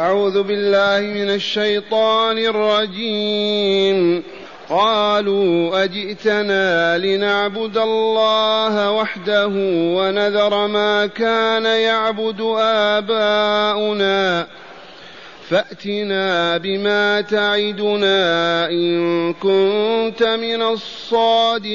أعوذ بالله من الشيطان الرجيم. قالوا أجئتنا لنعبد الله وحده ونذر ما كان يعبد آباؤنا. فأتنا بما تعدنا إن كنت من الصادقين.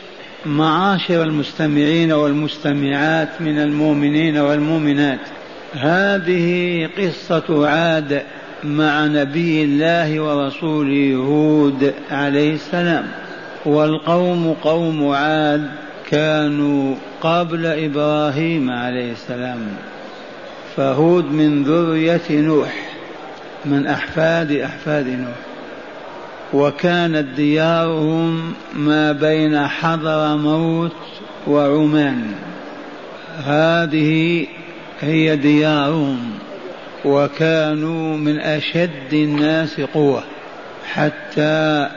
معاشر المستمعين والمستمعات من المؤمنين والمؤمنات. هذه قصة عاد مع نبي الله ورسوله هود عليه السلام. والقوم قوم عاد كانوا قبل إبراهيم عليه السلام. فهود من ذرية نوح من أحفاد أحفاد نوح. وكانت ديارهم ما بين حضر موت وعمان. هذه هي ديارهم وكانوا من أشد الناس قوة. حتى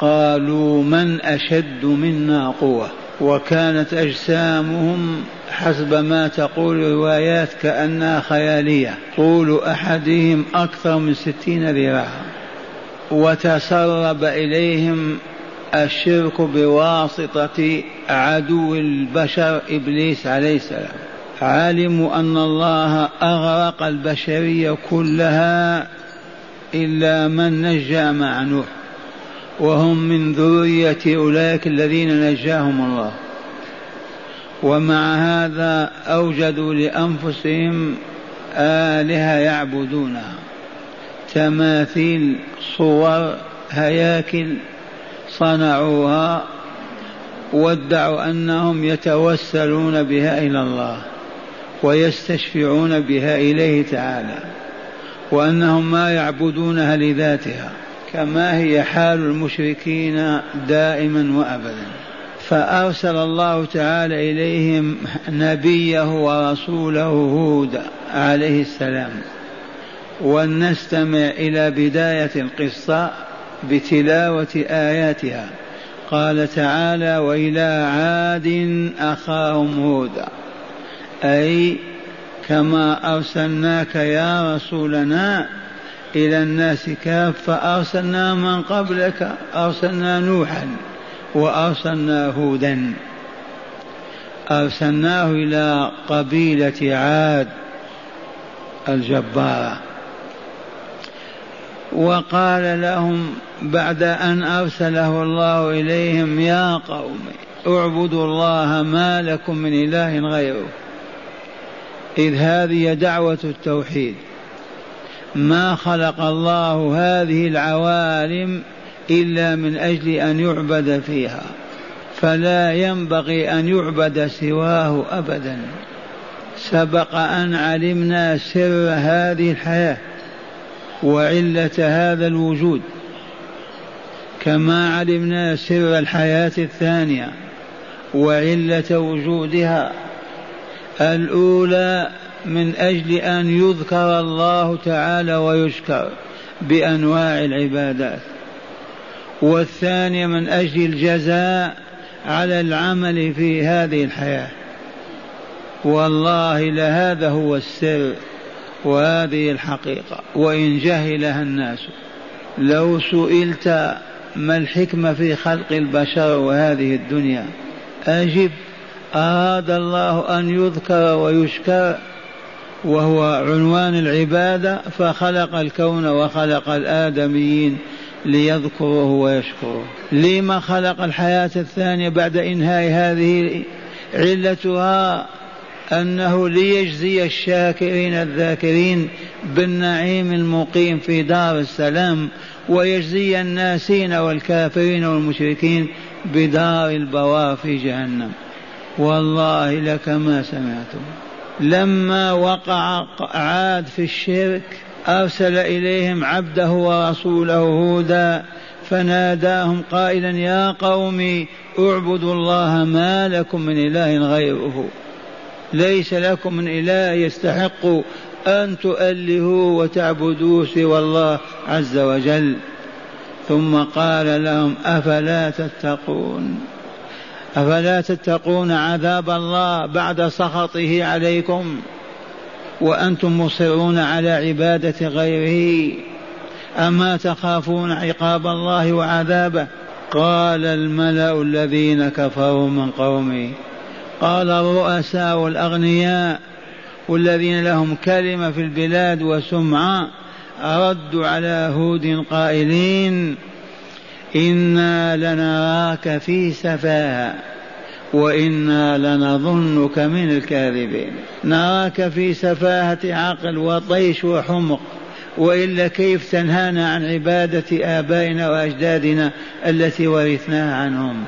قالوا من أشد منا قوة. وكانت أجسامهم حسب ما تقول الروايات كأنها خيالية. طول أحدهم أكثر من ستين ذراعا. وتسرب إليهم الشرك بواسطة عدو البشر إبليس عليه السلام. علموا أن الله أغرق البشرية كلها إلا من نجى مع نوح وهم من ذرية أولئك الذين نجاهم الله. ومع هذا أوجدوا لأنفسهم آلهة يعبدونها. تماثيل صور هياكل صنعوها وادعوا أنهم يتوسلون بها إلى الله ويستشفعون بها إليه تعالى وأنهم ما يعبدونها لذاتها كما هي حال المشركين دائما وابدا. فأرسل الله تعالى إليهم نبيه ورسوله هود عليه السلام. ولنستمع إلى بداية القصة بتلاوة آياتها. قال تعالى وإلى عاد أخاهم هودا. أي كما أرسلناك يا رسولنا إلى الناس كافة أرسلنا من قبلك أرسلنا نوحا وأرسلنا هودا. أرسلناه إلى قبيلة عاد الجبارة. وقال لهم بعد أن أرسله الله إليهم يا قوم اعبدوا الله ما لكم من إله غيره. إذ هذه دعوة التوحيد. ما خلق الله هذه العوالم إلا من أجل أن يعبد فيها فلا ينبغي أن يعبد سواه ابدا. سبق أن علمنا سر هذه الحياة. وعلة هذا الوجود كما علمنا سر الحياة الثانية وعلة وجودها الأولى من أجل أن يذكر الله تعالى ويشكر بأنواع العبادات والثانية من أجل الجزاء على العمل في هذه الحياة. والله لهذا هو السر. وهذه الحقيقة وإن جهلها الناس. لو سئلت ما الحكمة في خلق البشر وهذه الدنيا أجب أراد الله أن يذكر ويشكر وهو عنوان العبادة فخلق الكون وخلق الآدميين ليذكروه ويشكروه لما خلق الحياة الثانية بعد إنهاء هذه علتها؟ أنه ليجزي الشاكرين الذاكرين بالنعيم المقيم في دار السلام ويجزي الناسين والكافرين والمشركين بدار البوار في جهنم. والله لك ما سمعتم. لما وقع عاد في الشرك أرسل إليهم عبده ورسوله هودا فناداهم قائلا يا قوم اعبدوا الله ما لكم من إله غيره. ليس لكم من إله يستحق أن تؤلهوا وتعبدوه سوى الله عز وجل. ثم قال لهم أفلا تتقون؟ أفلا تتقون عذاب الله بعد سخطه عليكم؟ وأنتم مصرون على عبادة غيره؟ أما تخافون عقاب الله وعذابه؟ قال الملأ الذين كفروا من قومه. قال الرؤساء والأغنياء والذين لهم كلمة في البلاد وسمعة ردوا على هود قائلين إنا لنراك في سفاهة وإنا لنظنك من الكاذبين. نراك في سفاهة عقل وطيش وحمق والا كيف تنهانا عن عبادة آبائنا وأجدادنا التي ورثناها عنهم.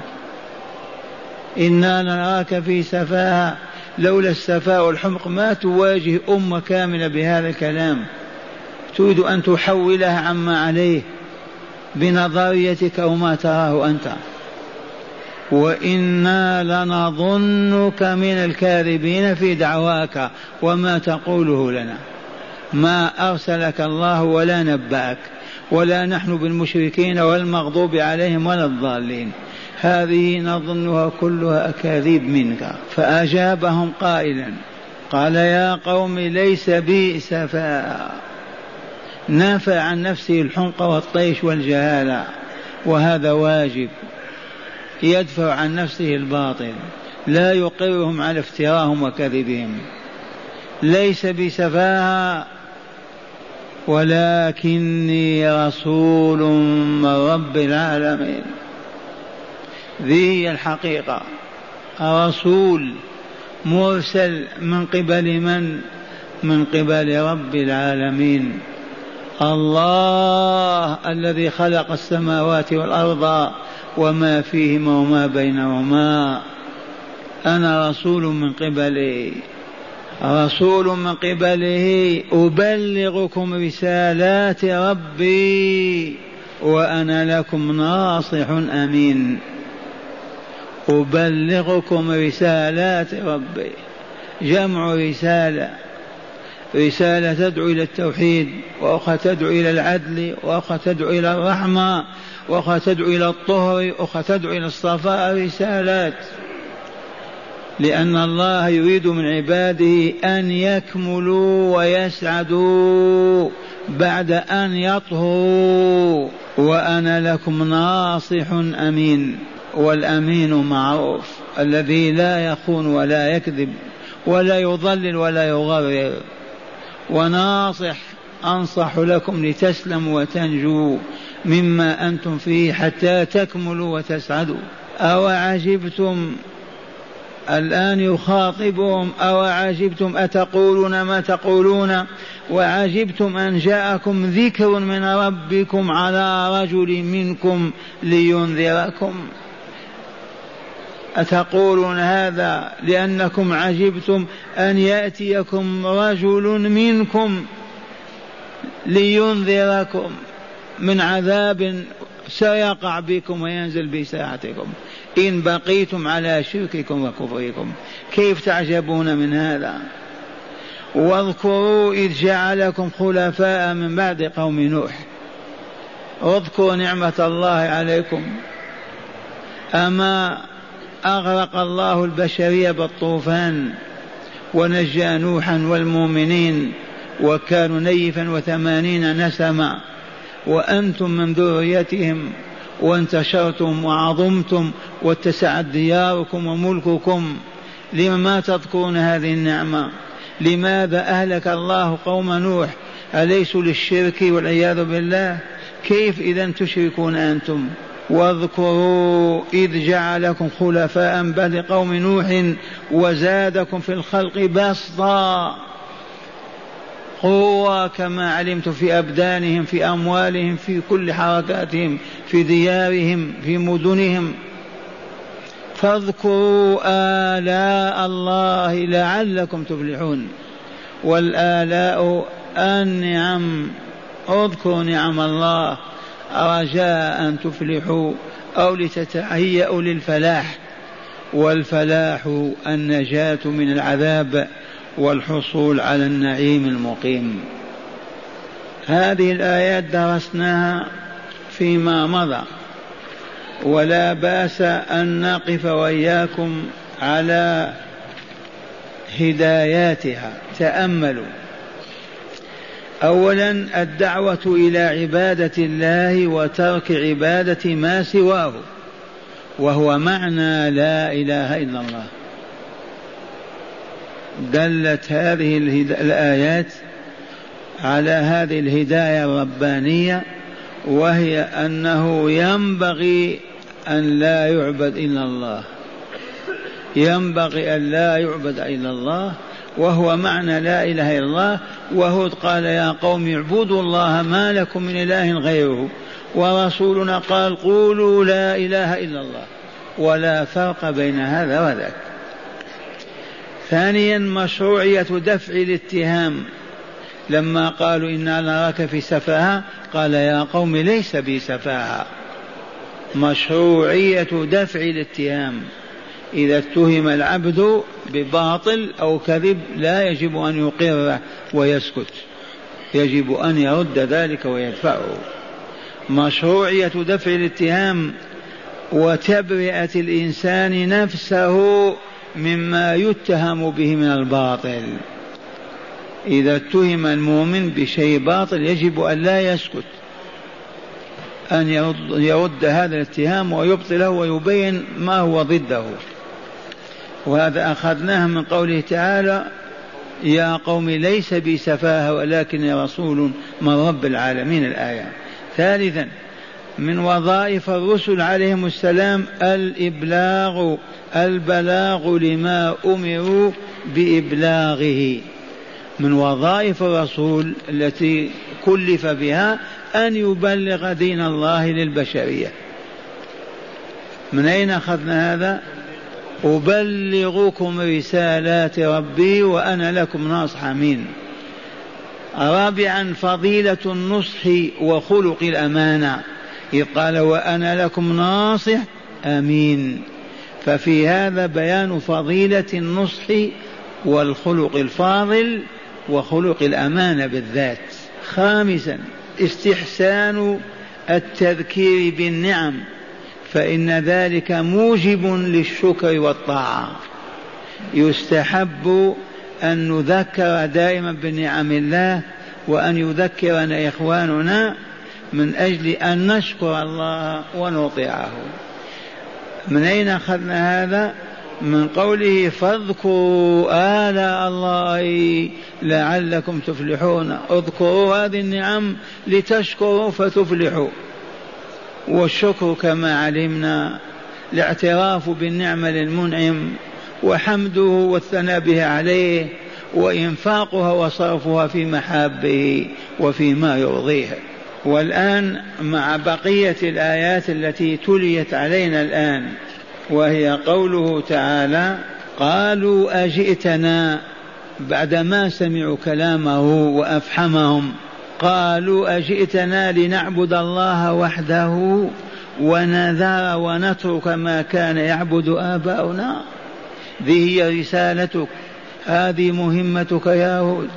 إنا نراك في سفاهة لولا السفاء والحمق ما تواجه أمة كاملة بهذا الكلام. تريد أن تحولها عما عليه بنظريتك أو ما تراه أنت. وإنا لنظنك من الكاذبين في دعواك وما تقوله لنا. ما أرسلك الله ولا نبأك ولا نحن بالمشركين والمغضوب عليهم ولا الضالين. هذه نظنها كلها أكاذيب منك. فأجابهم قائلا قال يا قوم ليس بي سفاء. نافى عن نفسه الحمق والطيش والجهالة وهذا واجب. يدفع عن نفسه الباطل لا يقرهم على افتراهم وكذبهم. ليس بسفاهة ولكني رسول من رب العالمين. ذي هي الحقيقة. رسول مرسل من قبل من؟ من قبل رب العالمين. الله الذي خلق السماوات والأرض وما فيهما وما بينهما. أنا رسول من قبله رسول من قبله أبلغكم رسالات ربي وأنا لكم ناصح أمين. أبلغكم رسالات ربي. جمع رسالة. رسالة تدعو إلى التوحيد وأخرى تدعو إلى العدل وأخرى تدعو إلى الرحمة وأخرى تدعو إلى الطهر وأخرى تدعو إلى الصفاء. رسالات. لأن الله يريد من عباده أن يكملوا ويسعدوا بعد أن يطهروا. وأنا لكم ناصح أمين. والأمين معروف الذي لا يخون ولا يكذب ولا يضلل ولا يغرر. وناصح أنصح لكم لتسلموا وتنجوا مما أنتم فيه حتى تكملوا وتسعدوا. أو عجبتم الآن يخاطبهم؟ أو عجبتم أتقولون ما تقولون؟ وعجبتم أن جاءكم ذكر من ربكم على رجل منكم لينذركم. أتقولون هذا لأنكم عجبتم أن يأتيكم رجل منكم لينذركم من عذاب سيقع بكم وينزل بساعتكم. إن بقيتم على شرككم وكفركم. كيف تعجبون من هذا؟ واذكروا إذ جعلكم خلفاء من بعد قوم نوح. اذكروا نعمة الله عليكم. أما أغرق الله البشرية بالطوفان ونجى نوحا والمؤمنين وكانوا نيفا وثمانين نسما. وأنتم من ذريتهم وانتشرتم وعظمتم واتسعت دياركم وملككم. لم ما تذكرون هذه النعمة؟ لماذا أهلك الله قوم نوح؟ أليسوا للشرك والعياذ بالله؟ كيف إذا تشركون أنتم؟ واذكروا إذ جعلكم خلفاء بعد قوم نوح وزادكم في الخلق بسطا. قوة كما علمت في أبدانهم في أموالهم في كل حركاتهم في ديارهم في مدنهم. فاذكروا آلاء الله لعلكم تفلحون. والآلاء النعم اذكروا نعم الله. رجاء أن تفلحوا أو لتتهيأوا للفلاح والفلاح النجاة من العذاب والحصول على النعيم المقيم. هذه الآيات درسناها فيما مضى ولا بأس أن نقف وإياكم على هداياتها. تأملوا. أولا الدعوة إلى عبادة الله وترك عبادة ما سواه وهو معنى لا إله إلا الله. دلت هذه الآيات على هذه الهداية الربانية وهي أنه ينبغي أن لا يعبد إلا الله. ينبغي أن لا يعبد إلا الله. وهو معنى لا إله إلا الله. وهود قال يا قوم اعبدوا الله ما لكم من إله غيره. ورسولنا قال قولوا لا إله إلا الله. ولا فرق بين هذا وذاك. ثانيا مشروعية دفع الاتهام. لما قالوا إنا نراك في سفاهة قال يا قوم ليس بي سفاهة. مشروعية دفع الاتهام. إذا اتهم العبد بباطل أو كذب لا يجب أن يقره ويسكت. يجب أن يرد ذلك ويدفعه. مشروعية دفع الاتهام وتبرئة الإنسان نفسه مما يتهم به من الباطل. إذا اتهم المؤمن بشيء باطل يجب أن لا يسكت. أن يرد, يرد هذا الاتهام ويبطله ويبين ما هو ضده. وهذا أخذناه من قوله تعالى يا قوم ليس بي سفاهة ولكني رسول من رب العالمين الآية. ثالثا من وظائف الرسل عليهم السلام الإبلاغ البلاغ لما أمروا بإبلاغه. من وظائف الرسول التي كلف بها أن يبلغ دين الله للبشرية. من أين أخذنا هذا؟ أبلغكم رسالات ربي وأنا لكم ناصح أمين. رابعا فضيلة النصح وخلق الأمانة. إذ قال وأنا لكم ناصح أمين. ففي هذا بيان فضيلة النصح والخلق الفاضل وخلق الأمانة بالذات. خامسا استحسان التذكير بالنعم. فإن ذلك موجب للشكر والطاعة. يستحب أن نذكر دائما بنعم الله وأن يذكرنا إخواننا من أجل أن نشكر الله ونطيعه. من أين أخذنا هذا؟ من قوله فاذكروا آلاء الله لعلكم تفلحون. اذكروا هذه النعم لتشكروا فتفلحوا. والشكر كما علمنا الاعتراف بالنعمة للمنعم وحمده والثناء بها عليه وإنفاقها وصرفها في محابه وفيما يرضيه. والآن مع بقية الآيات التي تليت علينا الآن وهي قوله تعالى قالوا أجئتنا بعدما سمعوا كلامه وأفحمهم قالوا أجئتنا لنعبد الله وحده ونذر ونترك ما كان يعبد آباؤنا؟ ذي هي رسالتك. هذه مهمتك يا هود.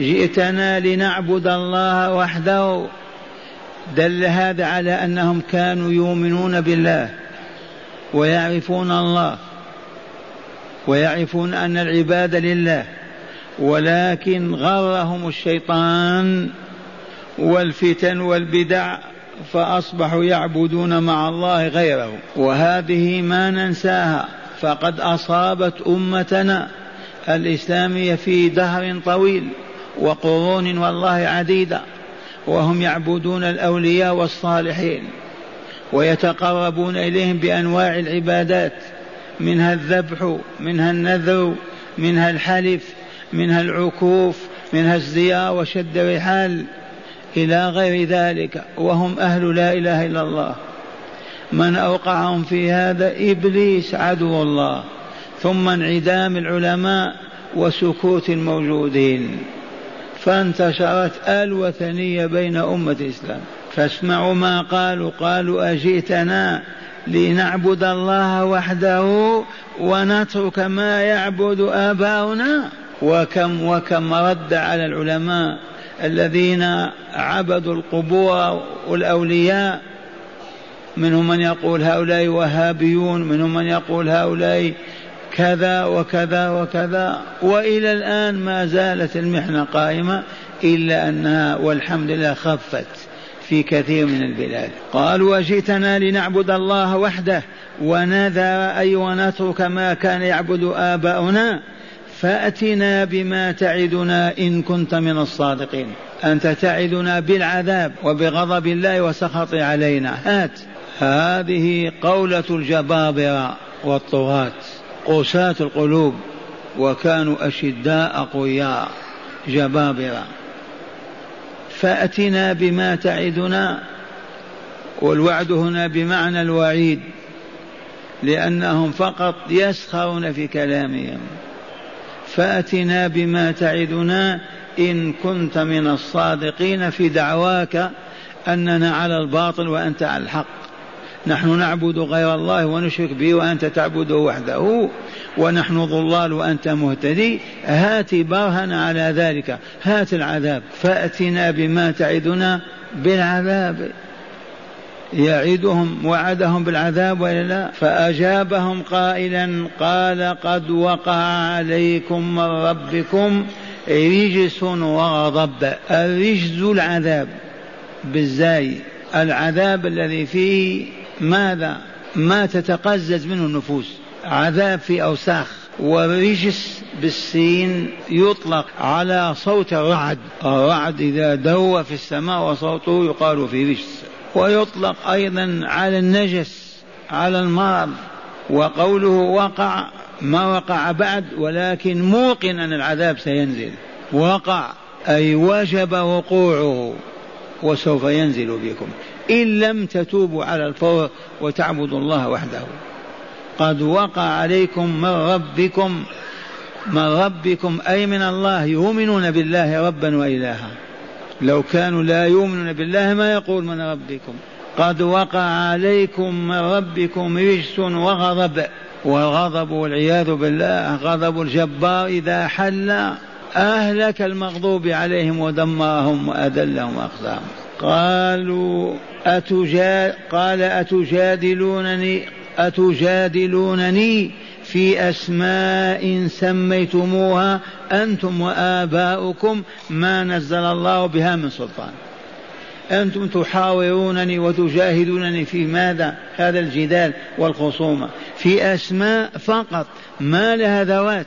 جئتنا لنعبد الله وحده. دل هذا على أنهم كانوا يؤمنون بالله ويعرفون الله ويعرفون أن العباده لله. ولكن غرهم الشيطان والفتن والبدع فأصبحوا يعبدون مع الله غيره. وهذه ما ننساها. فقد أصابت أمتنا الإسلامية في دهر طويل وقرون والله عديدة وهم يعبدون الأولياء والصالحين ويتقربون إليهم بأنواع العبادات منها الذبح منها النذر منها الحلف منها العكوف منها الزيارة وشد الرحال إلى غير ذلك وهم أهل لا إله إلا الله. من أوقعهم في هذا إبليس عدو الله ثم انعدام العلماء وسكوت الموجودين. فانتشرت الوثنية بين أمة الإسلام. فاسمعوا ما قالوا قالوا أجئتنا لنعبد الله وحده ونترك ما يعبد آباؤنا؟ وكم وكم رد على العلماء الذين عبدوا القبور والأولياء. منهم من يقول هؤلاء وهابيون منهم من يقول هؤلاء كذا وكذا وكذا. وإلى الآن ما زالت المحنة قائمة إلا أنها والحمد لله خفت في كثير من البلاد. قالوا وجئتنا لنعبد الله وحده ونذر أي ونترك ما كان يعبد آباؤنا. فأتنا بما تعدنا إن كنت من الصادقين. أنت تعدنا بالعذاب وبغضب الله وسخط علينا. هات. هذه قولة الجبابرة والطغاة قساة القلوب وكانوا أشداء أقوياء جبابرة. فأتنا بما تعدنا والوعد هنا بمعنى الوعيد لأنهم فقط يسخرون في كلامهم. فأتنا بما تعدنا إن كنت من الصادقين في دعواك أننا على الباطل وأنت على الحق. نحن نعبد غير الله ونشرك به وأنت تعبده وحده ونحن ضلال وأنت مهتدي. هات برهنا على ذلك هات العذاب. فأتنا بما تعدنا بالعذاب. يعدهم وعدهم بالعذاب ولا لا؟ فأجابهم قائلا قال قد وقع عليكم من ربكم رجس وغضب. الرجز العذاب بالزاي العذاب الذي فيه ماذا؟ ما تتقزز منه النفوس. عذاب في أوساخ. ورجس بالسين يطلق على صوت الرعد. الرعد إذا دو في السماء وصوته يقال في رجس. ويطلق أيضا على النجس على المرض وقوله وقع ما وقع بعد ولكن موقن أن العذاب سينزل. وقع أي وجب وقوعه وسوف ينزل بكم. إن لم تتوبوا على الفور وتعبدوا الله وحده. قد وقع عليكم من ربكم من ربكم أي من الله يؤمنون بالله ربا وإلها. لو كانوا لا يؤمنون بالله ما يقول من ربكم. قد وقع عليكم من ربكم رجس وغضب. والغضب والعياذ بالله غضب الجبار إذا حل أهلك المغضوب عليهم ودمرهم وأذلهم وأخزاهم. قالوا أتجا قال أتجادلونني أتجادلونني؟ في أسماء سميتموها أنتم وآباؤكم ما نزل الله بها من سلطان. أنتم تحاورونني وتجاهدونني في ماذا؟ هذا الجدال والخصومة. في أسماء فقط ما لها ذوات.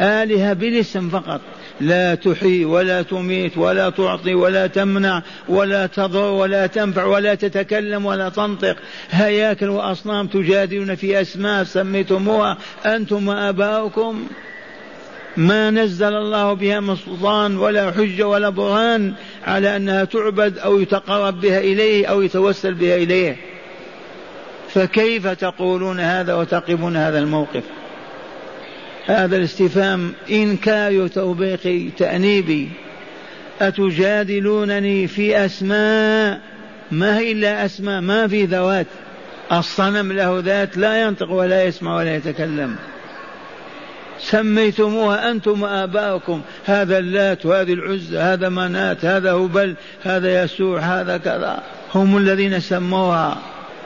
آلهة بالاسم فقط. لا تحيي ولا تميت ولا تعطي ولا تمنع ولا تضر ولا تنفع ولا تتكلم ولا تنطق. هياكل واصنام تجادلون في أسماء سميتموها أنتم وآباؤكم. ما نزل الله بها من سلطان ولا حجة ولا برهان على أنها تعبد أو يتقرب بها إليه أو يتوسل بها إليه. فكيف تقولون هذا وتقفون هذا الموقف؟ هذا الاستفهام إنكار توبيخي تأنيبي أتجادلونني في أسماء؟ ما هي إلا أسماء؟ ما في ذوات. الصنم له ذات لا ينطق ولا يسمع ولا يتكلم. سميتموها أنتم وآباؤكم. هذا اللات وهذه العزة هذا منات هذا هبل هذا يسوع هذا كذا. هم الذين سموها.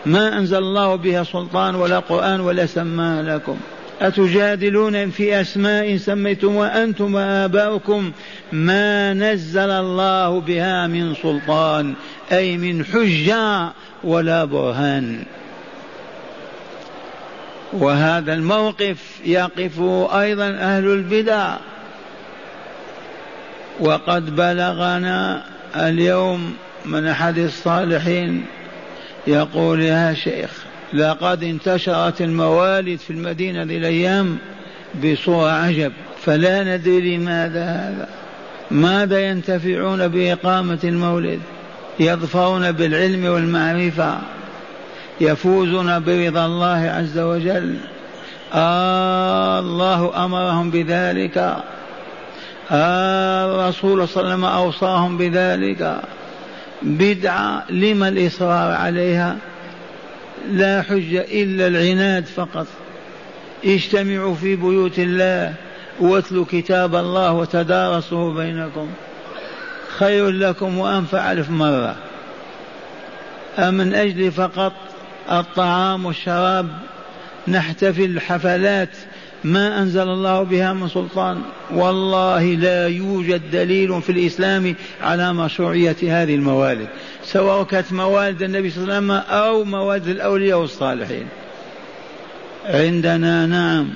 ما أنزل الله بها سلطان ولا قرآن ولا سماها لكم. أتجادلون في أسماء سميتموها أنتم وآباؤكم ما نزل الله بها من سلطان أي من حجة ولا برهان. وهذا الموقف يقف أيضا أهل البدع. وقد بلغنا اليوم من أحد الصالحين يقول يا شيخ لقد انتشرت الموالد في المدينة ذي الأيام بصورة عجب فلا ندري لماذا هذا. ماذا ينتفعون بإقامة المولد؟ يظفرون بالعلم والمعرفة يفوزون برضا الله عز وجل. آه الله أمرهم بذلك. آه الرسول صلى الله عليه وسلم أوصاهم بذلك. بدعة لما الإصرار عليها؟ لا حجة إلا العناد فقط. اجتمعوا في بيوت الله واتلوا كتاب الله وتدارسوا بينكم. خير لكم وأنفع ألف مرة. أمن أجل فقط الطعام والشراب. نحتفل حفلات ما أنزل الله بها من سلطان. والله لا يوجد دليل في الإسلام على مشروعية هذه الموالد سواء كانت موالد النبي صلى الله عليه وسلم أو موالد الأولياء والصالحين عندنا نعم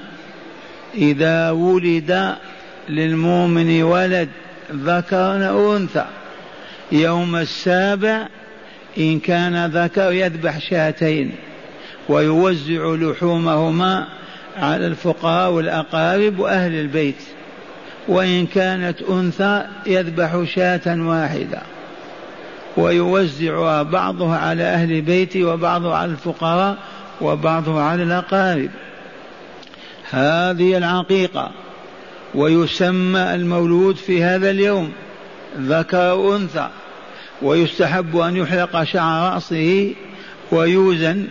إذا ولد للمؤمن ولد ذكر أنثى يوم السابع إن كان ذكر يذبح شاتين ويوزع لحومهما على الفقراء والأقارب وأهل البيت وإن كانت أنثى يذبح شاة واحدة ويوزعها بعضها على أهل بيته وبعضها على الفقراء وبعضها على الأقارب. هذه العقيقة ويسمى المولود في هذا اليوم ذكر أنثى ويستحب أن يحلق شعر رأسه ويوزن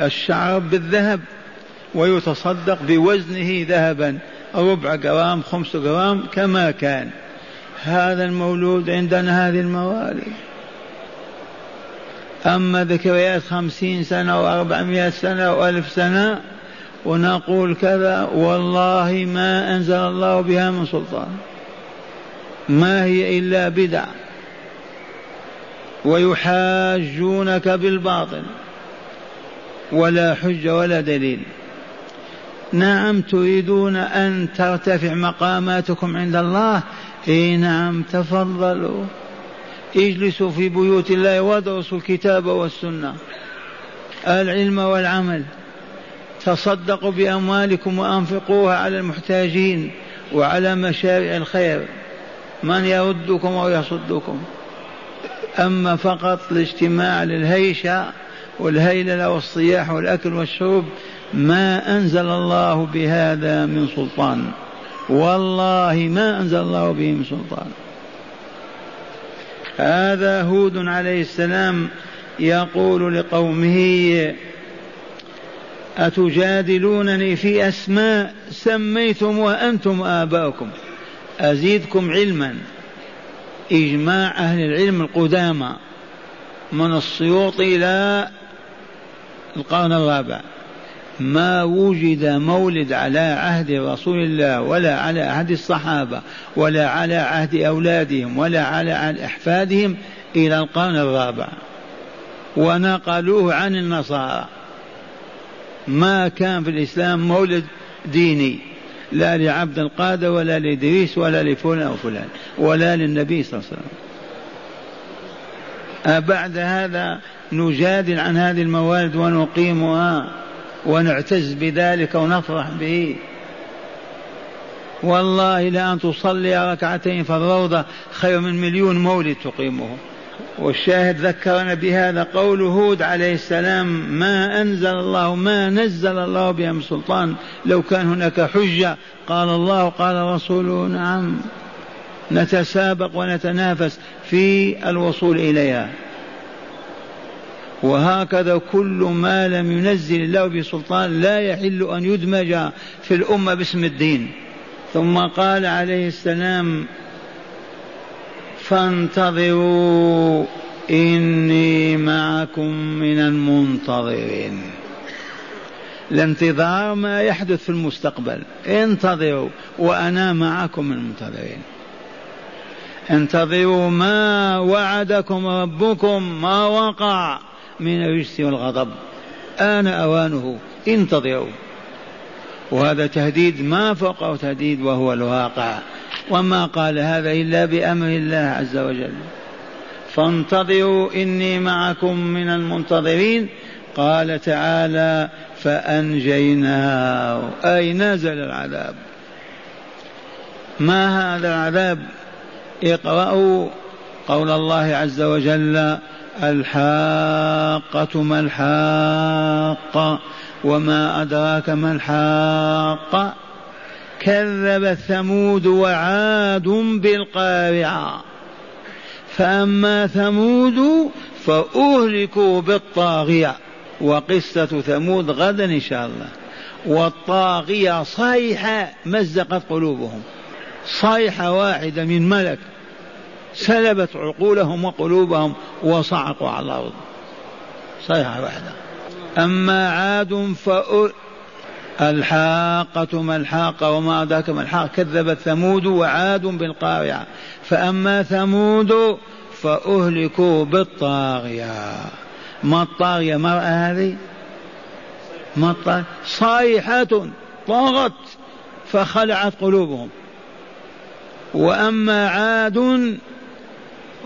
الشعر بالذهب. ويتصدق بوزنه ذهبا. ربع جرام خمس جرام كما كان. هذا المولود عندنا هذه الموالد أما ذكريات خمسين سنة أو أربعمائة سنة أو ألف سنة ونقول كذا والله ما أنزل الله بها من سلطان. ما هي إلا بدع. ويحاجونك بالباطل. ولا حجة ولا دليل. نعم تريدون أن ترتفع مقاماتكم عند الله؟ إي نعم تفضلوا. اجلسوا في بيوت الله وادرسوا الكتاب والسنة. العلم والعمل. تصدقوا بأموالكم وأنفقوها على المحتاجين وعلى مشاريع الخير. من يردكم أو يصدكم. أما فقط الاجتماع للهيشة والهيللة والصياح والأكل والشرب ما أنزل الله بهذا من سلطان. والله ما أنزل الله به من سلطان. هذا هود عليه السلام يقول لقومه أتجادلونني في أسماء سميتم وأنتم آباؤكم. أزيدكم علما. إجماع أهل العلم القدامى. من السيوط إلى القرن الرابع. ما وجد مولد على عهد رسول الله ولا على عهد الصحابة ولا على عهد أولادهم ولا على عهد أحفادهم إلى القرن الرابع. ونقلوه عن النصارى. ما كان في الإسلام مولد ديني. لا لعبد القادر ولا لإدريس ولا لفلان أو فلان ولا للنبي صلى الله عليه وسلم. أبعد هذا نجادل عن هذه الموالد ونقيمها. ونعتز بذلك ونفرح به. والله لأن تصلي ركعتين في الروضة خير من مليون مولد تقيمه. والشاهد ذكرنا بهذا قول هود عليه السلام ما أنزل الله ما نزل الله بها من سلطان لو كان هناك حجة. قال الله قال رسوله نعم نتسابق ونتنافس في الوصول إليها. وهكذا كل ما لم ينزل الله بسلطان لا يحل أن يدمج في الأمة باسم الدين. ثم قال عليه السلام فانتظروا إني معكم من المنتظرين. الانتظار ما يحدث في المستقبل. انتظروا وأنا معكم من المنتظرين. انتظروا ما وعدكم ربكم ما وقع. من الرجس والغضب. آن أوانه انتظروا. وهذا تهديد ما فوقه تهديد وهو الواقع. وما قال هذا إلا بأمر الله عز وجل. فانتظروا إني معكم من المنتظرين. قال تعالى فأنجيناه. أي نزل العذاب. ما هذا العذاب؟ اقرأوا قول الله عز وجل الحاقة ما الحاقة وما أدراك ما الحاقة كذب ثمود وعاد بالقارعة. فأما ثمود فأهلكوا بالطاغية. وقصة ثمود غدا إن شاء الله. والطاغية صيحة مزقت قلوبهم. صيحة واحدة من ملك سلبت عقولهم وقلوبهم وصعقوا على الأرض. صيحة واحدة أما عاد فأ... الحاقة ما الحاقة وما أدراك ما الحاقة. كذبت ثمود وعاد بالقارعة. فأما ثمود فأهلكوا بالطاغية. ما الطاغية مرأة هذه؟ ما الطاغية؟ صيحة طغت فخلعت قلوبهم. وأما عاد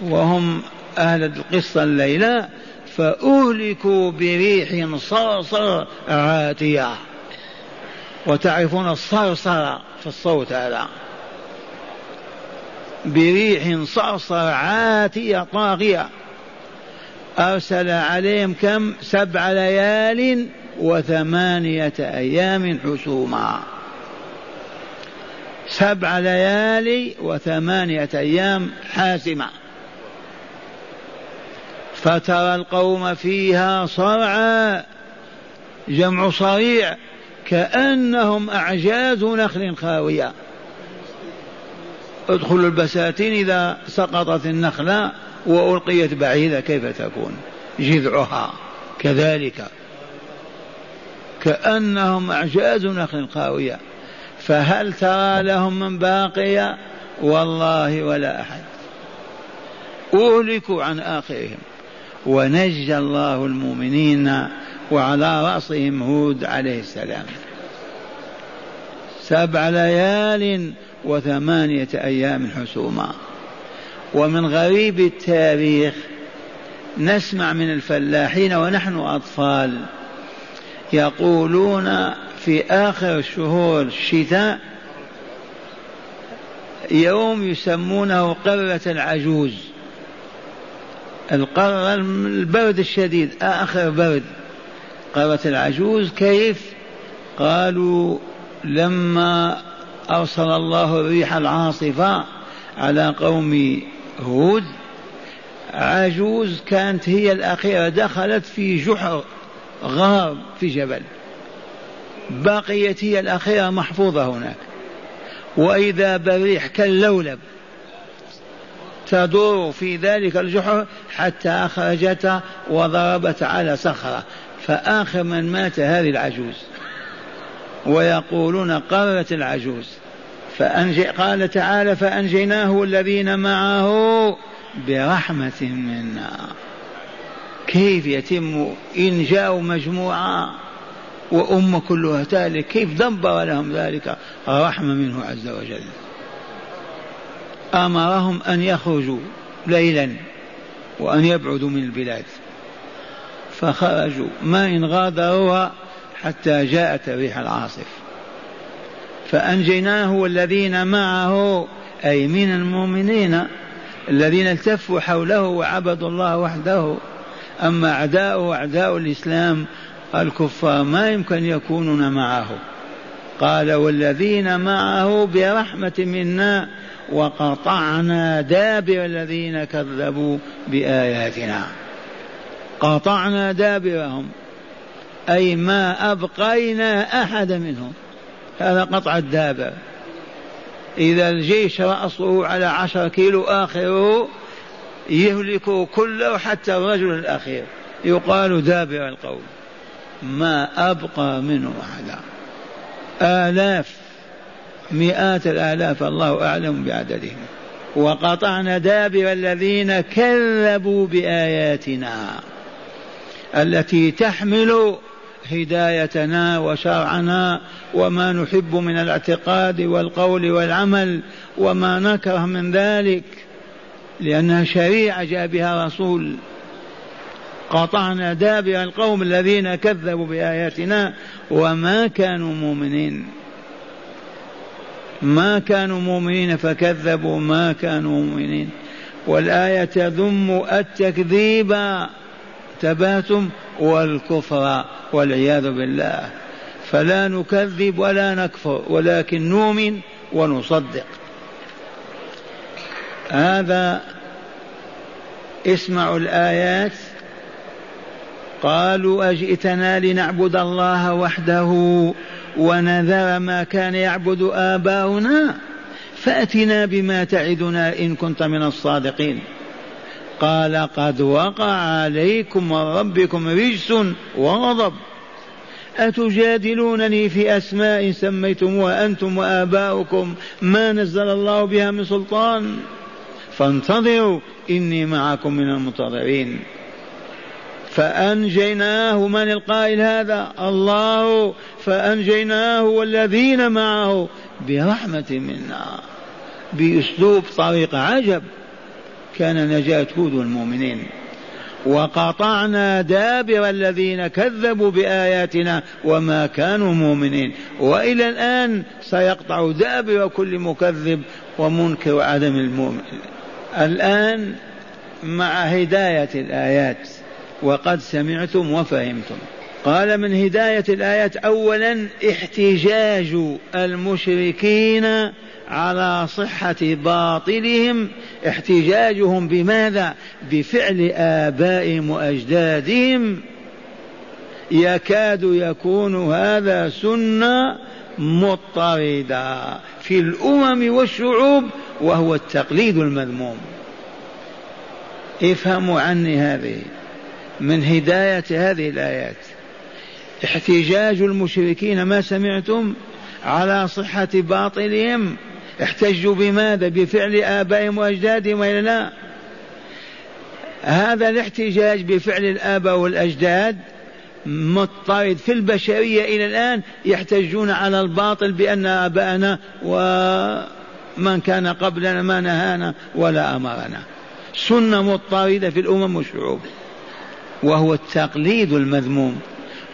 وهم أهل القصة الليلة فأهلكوا بريح صرصر عاتية. وتعرفون الصرصر في الصوت هذا. بريح صرصر عاتية طاغية. أرسل عليهم كم؟ سبع ليال وثمانية أيام حسوما. سبع ليالي وثمانية أيام حاسمة. فترى القوم فيها صرعى جمع صريع كأنهم أعجاز نخل خاوية. ادخلوا البساتين إذا سقطت النخلة وألقيت بعيدة كيف تكون؟ جذعها. كذلك. كأنهم أعجاز نخل خاوية. فهل ترى لهم من باقية؟ والله ولا أحد. أهلكوا عن آخرهم. ونجى الله المؤمنين وعلى رأسهم هود عليه السلام. سبع ليال وثمانية أيام حسوما. ومن غريب التاريخ نسمع من الفلاحين ونحن أطفال يقولون في آخر شهور الشتاء يوم يسمونه قرة العجوز. القرة البرد الشديد آخر برد. قرة العجوز كيف؟ قالوا لما أرسل الله الريح العاصفة على قوم هود عجوز كانت هي الأخيرة دخلت في جحر غار في جبل. بقيت هي الأخيرة محفوظة هناك. وإذا بالريح كاللولب. تدور في ذلك الجحر حتى أخرجتها وضربت على صخرة. فآخر من مات هذه العجوز. ويقولون قرت العجوز. فأنجي قال تعالى فأنجيناه والذين معه برحمة منا. كيف يتم إنجاء مجموعة وأمة كلها تالك كيف دبر لهم ذلك رحمة منه عز وجل؟ أمرهم أن يخرجوا ليلا وأن يبعدوا من البلاد. فخرجوا ما إن غادروها حتى جاءت الريح العاصف. فأنجيناه والذين معه أي من المؤمنين الذين التفوا حوله وعبدوا الله وحده. أما أعداؤه أعداء الإسلام الكفار ما يمكن يكونون معه. قال والذين معه برحمة منا وقطعنا دابر الذين كذبوا بآياتنا. قطعنا دابرهم أي ما أبقينا أحد منهم. هذا قطع الدابر. إذا الجيش رأسه على عشر كيلو آخره يهلك كله حتى الرجل الأخير. يقال دابر القوم. ما أبقى منه أحدا. آلاف مئات الآلاف الله أعلم بعددهم. وقطعنا دابر الذين كذبوا بآياتنا التي تحمل هدايتنا وشرعنا وما نحب من الاعتقاد والقول والعمل وما نكره من ذلك لأنها شريعة جاء بها رسول قطعنا دابر القوم الذين كذبوا بآياتنا وما كانوا مؤمنين. ما كانوا مؤمنين فكذبوا ما كانوا مؤمنين. والآية تذم التكذيب. تباتم والكفر والعياذ بالله. فلا نكذب ولا نكفر ولكن نؤمن ونصدق. هذا اسمعوا الآيات قالوا أجئتنا لنعبد الله وحده ونذر ما كان يعبد آباؤنا؟ فأتنا بما تعدنا إن كنت من الصادقين. قال قد وقع عليكم من ربكم رجس وغضب. أتجادلونني في أسماء سميتموها أنتم وآباؤكم ما نزل الله بها من سلطان؟ فانتظروا إني معكم من المنتظرين. فأنجيناه من القائل هذا؟ الله. فأنجيناه والذين معه برحمة منا. بأسلوب طريقة عجب. كان نجاة هود المؤمنين. وقطعنا دابر الذين كذبوا بآياتنا وما كانوا مؤمنين. وإلى الآن سيقطع دابر كل مكذب ومنكر وعدم المؤمن. الآن مع هداية الآيات. وقد سمعتم وفهمتم. قال من هداية الآيات أولا احتجاج المشركين على صحة باطلهم. احتجاجهم بماذا؟ بفعل آبائهم وأجدادهم يكاد يكون هذا سنة مضطردة في الأمم والشعوب وهو التقليد المذموم. افهموا عني هذه. من هداية هذه الآيات. احتجاج المشركين ما سمعتم على صحة باطلهم. احتجوا بماذا؟ بفعل آبائهم وأجدادهم وإلا لا؟ هذا الاحتجاج بفعل الآباء والأجداد مضطرد في البشرية إلى الآن يحتجون على الباطل بأن آباءنا ومن كان قبلنا ما نهانا ولا أمرنا. سنة مضطردة في الأمم والشعوب. وهو التقليد المذموم.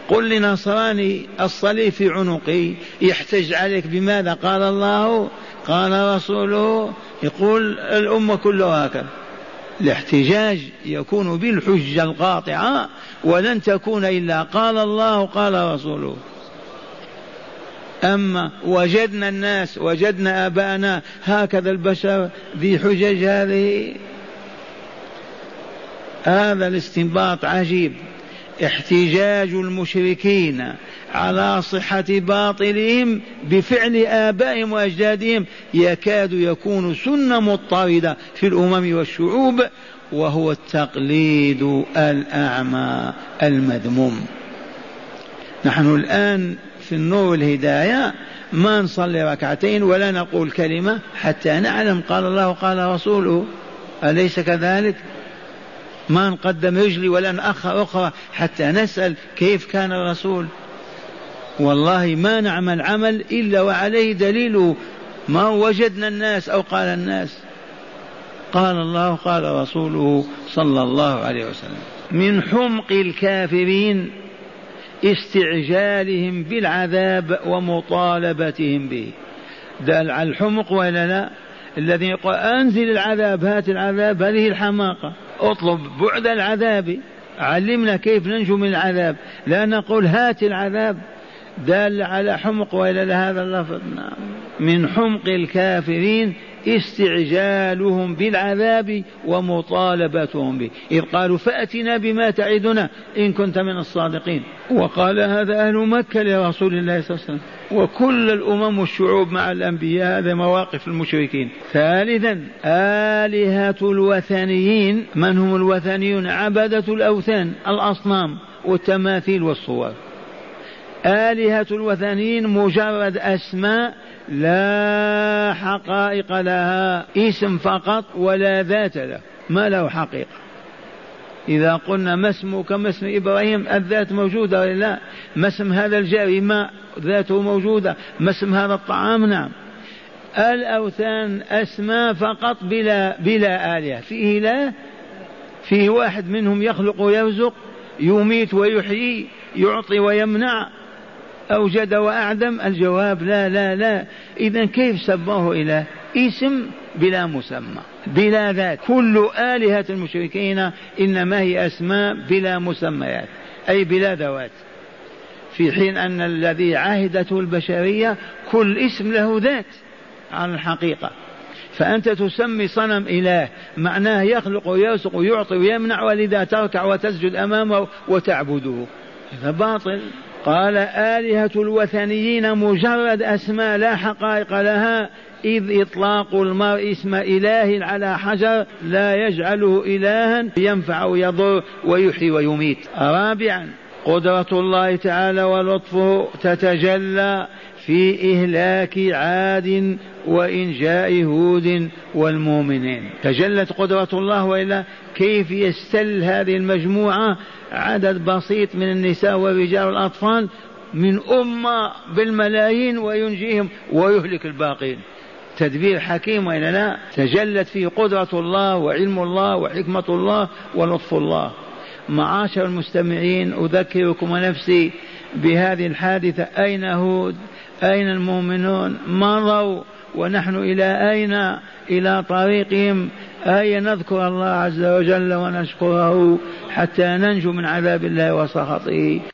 قل لنصراني الصليب في عنقي يحتج عليك بماذا؟ قال الله قال رسوله يقول الأمة كلها هكذا. الاحتجاج يكون بالحجة القاطعة ولن تكون إلا قال الله قال رسوله. أما وجدنا الناس وجدنا آباءنا هكذا البشر ذي حجج هذه. هذا الاستنباط عجيب. احتجاج المشركين على صحة باطلهم بفعل آبائهم وأجدادهم يكاد يكون سنة مضطردة في الأمم والشعوب وهو التقليد الأعمى المذموم. نحن الآن في النور الهداية ما نصلي ركعتين ولا نقول كلمة حتى نعلم قال الله قال رسوله. أليس كذلك؟ ما نقدم رجلي ولا نأخر أخرى حتى نسأل كيف كان الرسول. والله ما نعمل عمل إلا وعليه دليل ما وجدنا الناس أو قال الناس. قال الله قال رسوله صلى الله عليه وسلم من حمق الكافرين استعجالهم بالعذاب ومطالبتهم به. دل على الحمق ولا لا؟ الذي يقول أنزل العذاب هات العذاب هذه الحماقة. اطلب بعد العذاب. علمنا كيف ننجو من العذاب. لا نقول هات العذاب. دال على حمق وإلى هذا اللفظ. نعم. من حمق الكافرين استعجالهم بالعذاب ومطالبتهم به. إذ قالوا فأتنا بما تعدنا إن كنت من الصادقين. وقال هذا أهل مكة لرسول الله صلى الله عليه وسلم. وكل الأمم والشعوب مع الأنبياء هذا مواقف المشركين. ثالثا آلهة الوثنيين. من هم الوثنيون؟ عبدة الأوثان الأصنام والتماثيل والصور. آلهة الوثنيين مجرد أسماء لا حقائق لها اسم فقط ولا ذات له ما له حقيقة. إذا قلنا ما اسمك ما اسم إبراهيم الذات موجودة ولا لا؟ ما اسم هذا الجاري ما ذاته موجودة. ما اسم هذا الطعام؟ نعم. الأوثان أسماء فقط بلا بلا آلهة. فيه لا فيه واحد منهم يخلق ويرزق يميت ويحيي يعطي ويمنع. أوجد وأعدم الجواب لا لا لا. إذا كيف سبوه إله اسم بلا مسمى؟ بلا ذات. كل آلهة المشركين إنما هي أسماء بلا مسميات أي بلا ذوات. في حين أن الذي عهدته البشرية كل اسم له ذات على الحقيقة. فأنت تسمي صنم إله معناه يخلق ويرزق ويعطي ويمنع ولذا تركع وتسجد أمامه وتعبده. هذا باطل. قال آلهة الوثنيين مجرد أسماء لا حقائق لها إذ إطلاق المرء اسم إله على حجر لا يجعله إلها ينفع ويضر ويحيي ويميت. رابعا قدرة الله تعالى ولطفه تتجلى في إهلاك عاد وإنجاء هود والمؤمنين. تجلت قدرة الله وإلا كيف يستل هذه المجموعة؟ عدد بسيط من النساء والرجال والأطفال من أمة بالملايين وينجيهم ويهلك الباقين. تدبير حكيم وإلا لا؟ تجلت فيه قدرة الله وعلم الله وحكمة الله ولطف الله. معاشر المستمعين أذكركم ونفسي بهذه الحادثة. أين هود؟ أين المؤمنون؟ مضوا ونحن إلى أين؟ إلى طريقهم أي نذكر الله عز وجل ونشكره حتى ننجو من عذاب الله وسخطه.